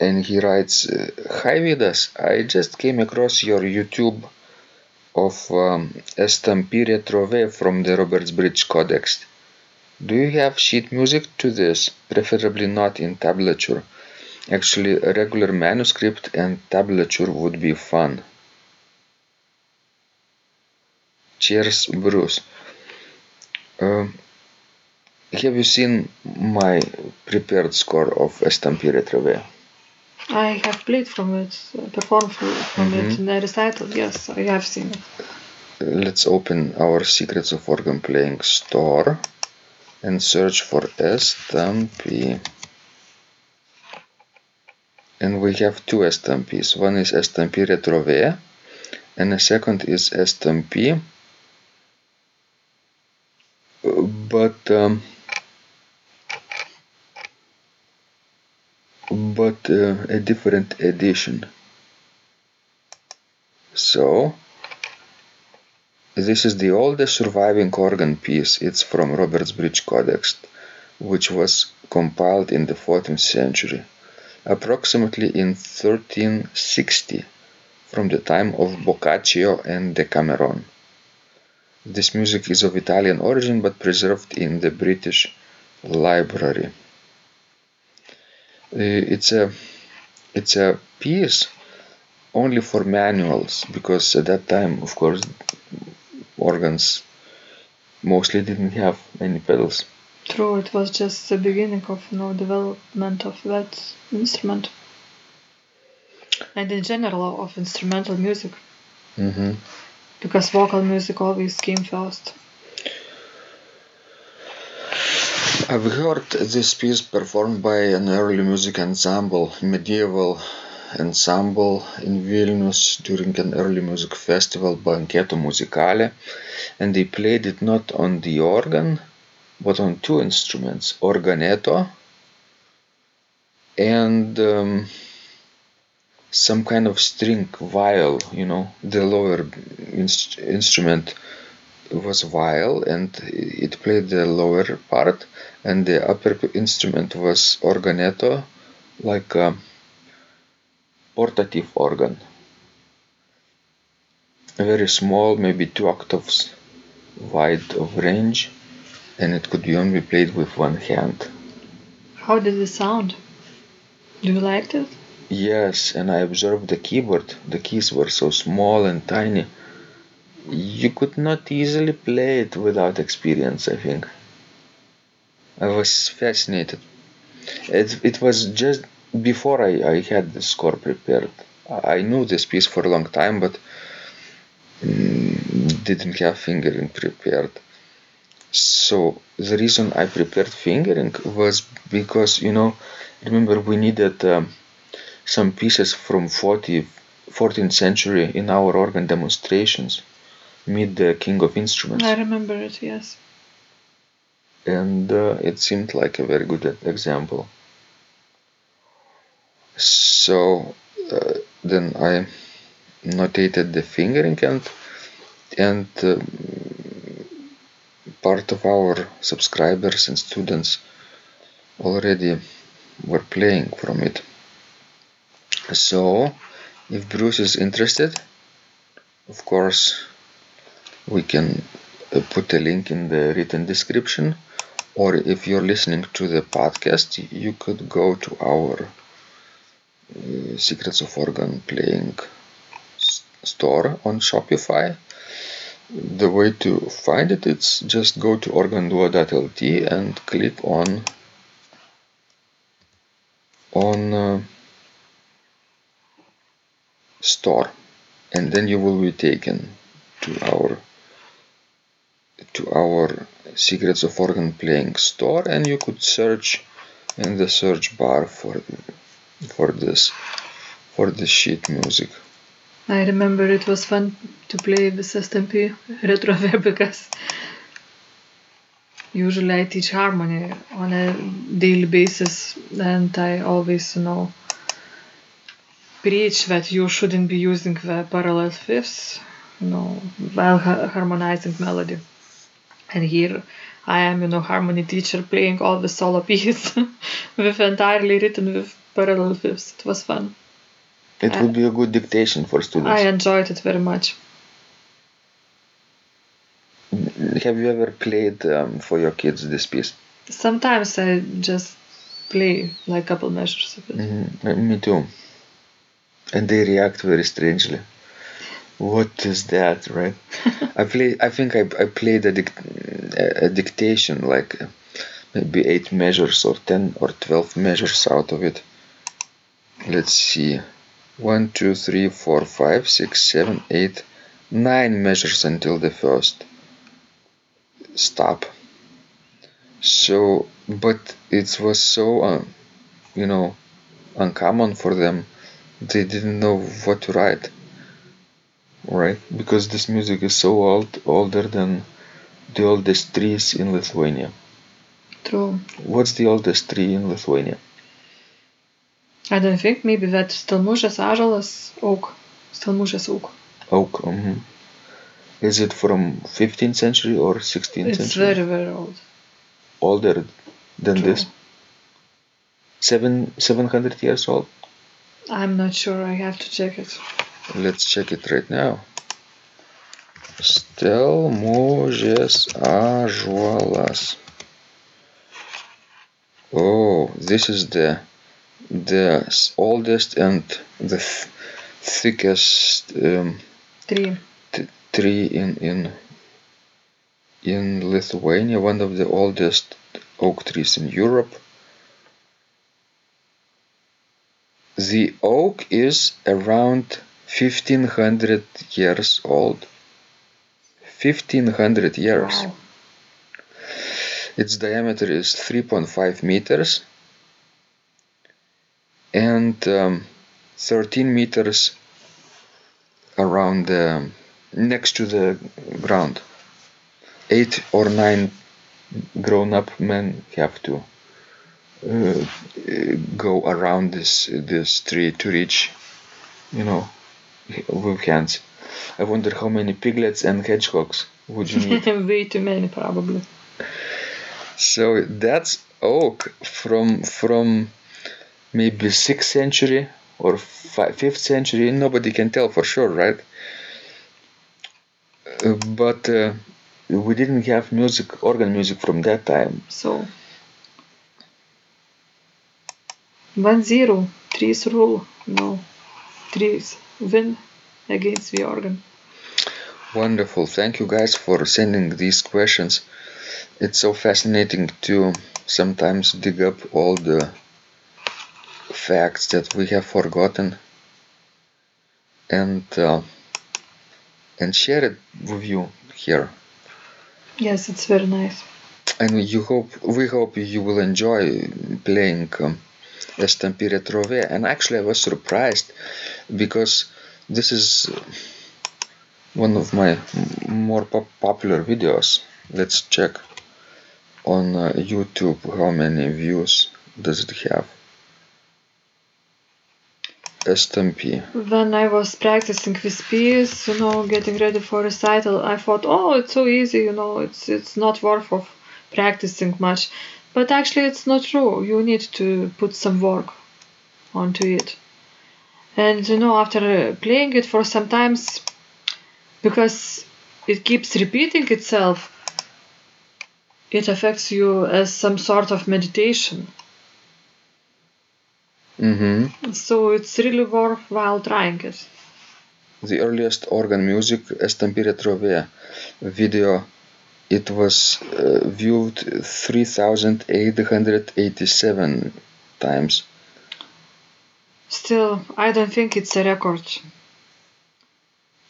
And he writes uh, Hi Vidas, I just came across your YouTube of um, Estampie Retrove from the Robertsbridge Codex. Do you have sheet music to this? Preferably not in tablature. Actually, a regular manuscript and tablature would be fun. Cheers, Bruce. Um, have you seen my prepared score of Estampie Retrove? I have played from it, uh, performed from from it Mhm. in a recital. Yes, I have seen it. Let's open our Secrets of Organ Playing store and search for Estampie. And we have two Estampies. One is Estampie Retrove and the second is Estampie. But um, but uh, a different edition. So this is the oldest surviving organ piece. It's from Robertsbridge Codex, which was compiled in the 14th century, approximately in 1360, from the time of Boccaccio and Decameron. This music is of Italian origin but preserved in the British Library. Uh, It's a it's a piece only for manuals because at that time, of course, organs mostly didn't have any pedals. True, it was just the beginning of you know, development of that instrument. And in general of instrumental music, hmm because vocal music always came first. I've heard this piece performed by an early music ensemble, medieval ensemble in Vilnius during an early music festival, Banchetto Musicale, and they played it not on the organ, but on two instruments, organetto and um, some kind of string viol, you know, the lower inst- instrument was viol and it played the lower part and the upper instrument was organetto like a portative organ very small maybe two octaves wide of range and it could be only played with one hand How did it sound? Do you like it? yes and i observed the keyboard the keys were so small and tiny you could not easily play it without experience i think. I was fascinated. It, it was just before I, I had the score prepared. I knew this piece for a long time but mm, didn't have fingering prepared. So the reason i prepared fingering was because you know remember we needed um, some pieces from 40, 14th century in our organ demonstrations meet the king of instruments I remember it, yes. and uh, it seemed like a very good example. So uh, then I notated the fingering and and uh, part of our subscribers and students already were playing from it. So, if Bruce is interested, of course, we can uh, put a link in the written description, or if you're listening to the podcast, you could go to our uh, Secrets of Organ Playing store on Shopify. The way to find it is just go to organduo.lt and click on on uh, store and then you will be taken to our to our secrets of organ playing store and you could search in the search bar for for this for the sheet music. I remember it was fun to play with Estampie Retrove because usually I teach harmony on a daily basis and I always you know preach that you shouldn't be using the parallel fifths you know while ha- harmonizing melody and here I am you know harmony teacher playing all the solo pieces with entirely written with parallel fifths. It was fun. It would be a good dictation for students. I enjoyed it very much. Have you ever played um, for your kids this piece? Sometimes I just play like a couple measures of it. Mhm, me too. And they react very strangely what is that right? I play i think i, I played a, dic- a, dictation like maybe 8 measures or 10 or 12 measures out of it. Let's see. One, two, three, four, five, six, seven, eight, nine measures until the first stop. So but it was so uh, you know uncommon for them. They didn't know what to write right? Because this music is so old older than the oldest trees in lithuania. True. What's the oldest tree in lithuania? I don't think. Maybe that Stelmužės ąžuolas oak Stelmužės oak oak mhm. is it from 15th century or 16th it's century? It's very very old. Older than True. this? Seven 700 years old? I'm not sure. I have to check it let's check it right now. Stelmužės ąžuolas Oh, this is the the oldest and the th- thickest um, three. t- tree in in in Lithuania, one of the oldest oak trees in Europe. The oak is around 1500 years old. 1500 years. wow Its diameter is 3.5 meters and um, 13 meters around the next to the ground. Eight or nine grown-up men have to uh, uh, go around this this tree to reach, you know, with hands. I wonder how many piglets and hedgehogs would you need. way too many probably So that's oak from from maybe sixth century or fi- fifth century. Nobody can tell for sure, right? Uh, but uh, we didn't have music, organ music from that time. so one zero trees rule no trees win against the organ Wonderful. Thank you guys for sending these questions. It's so fascinating to sometimes dig up all the facts that we have forgotten and uh, and share it with you here. yes it's very nice And you hope we hope you will enjoy playing um, Estampie Retrove. And actually, I was surprised because this is one of my more pop- popular videos. Let's check on uh, YouTube how many views does it have. Estampie. When I was practicing with peers, you know, getting ready for recital, I thought, oh, it's so easy, you know, it's it's not worth of practicing much. But actually, it's not true. You need to put some work onto it. And you know, after playing it for some times, because it keeps repeating itself, it affects you as some sort of meditation. mm-hmm. So it's really worthwhile trying it. The earliest organ music, Estampie Retrove video, it was uh, viewed 3,887 times. Still, I don't think it's a record.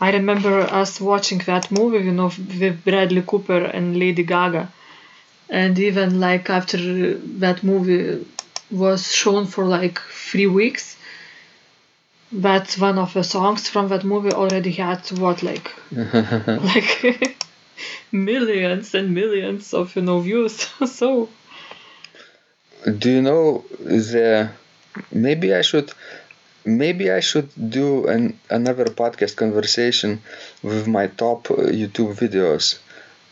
I remember us watching that movie, you know, with Bradley Cooper and Lady Gaga. And even like after that movie was shown for like three weeks, that one of the songs from that movie already had what like like millions and millions of you know views. so Do you know the maybe I should maybe I should do an another podcast conversation with my top uh, YouTube videos.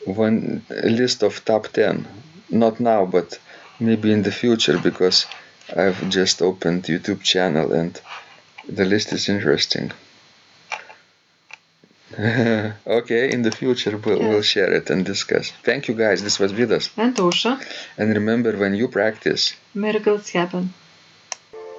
One list of top 10 not now but maybe in the future because I've just opened YouTube channel and the list is interesting. Okay in the future we'll, we'll share it and discuss. Thank you guys. This was Vidas. And Ausra, and remember when you practice miracles happen.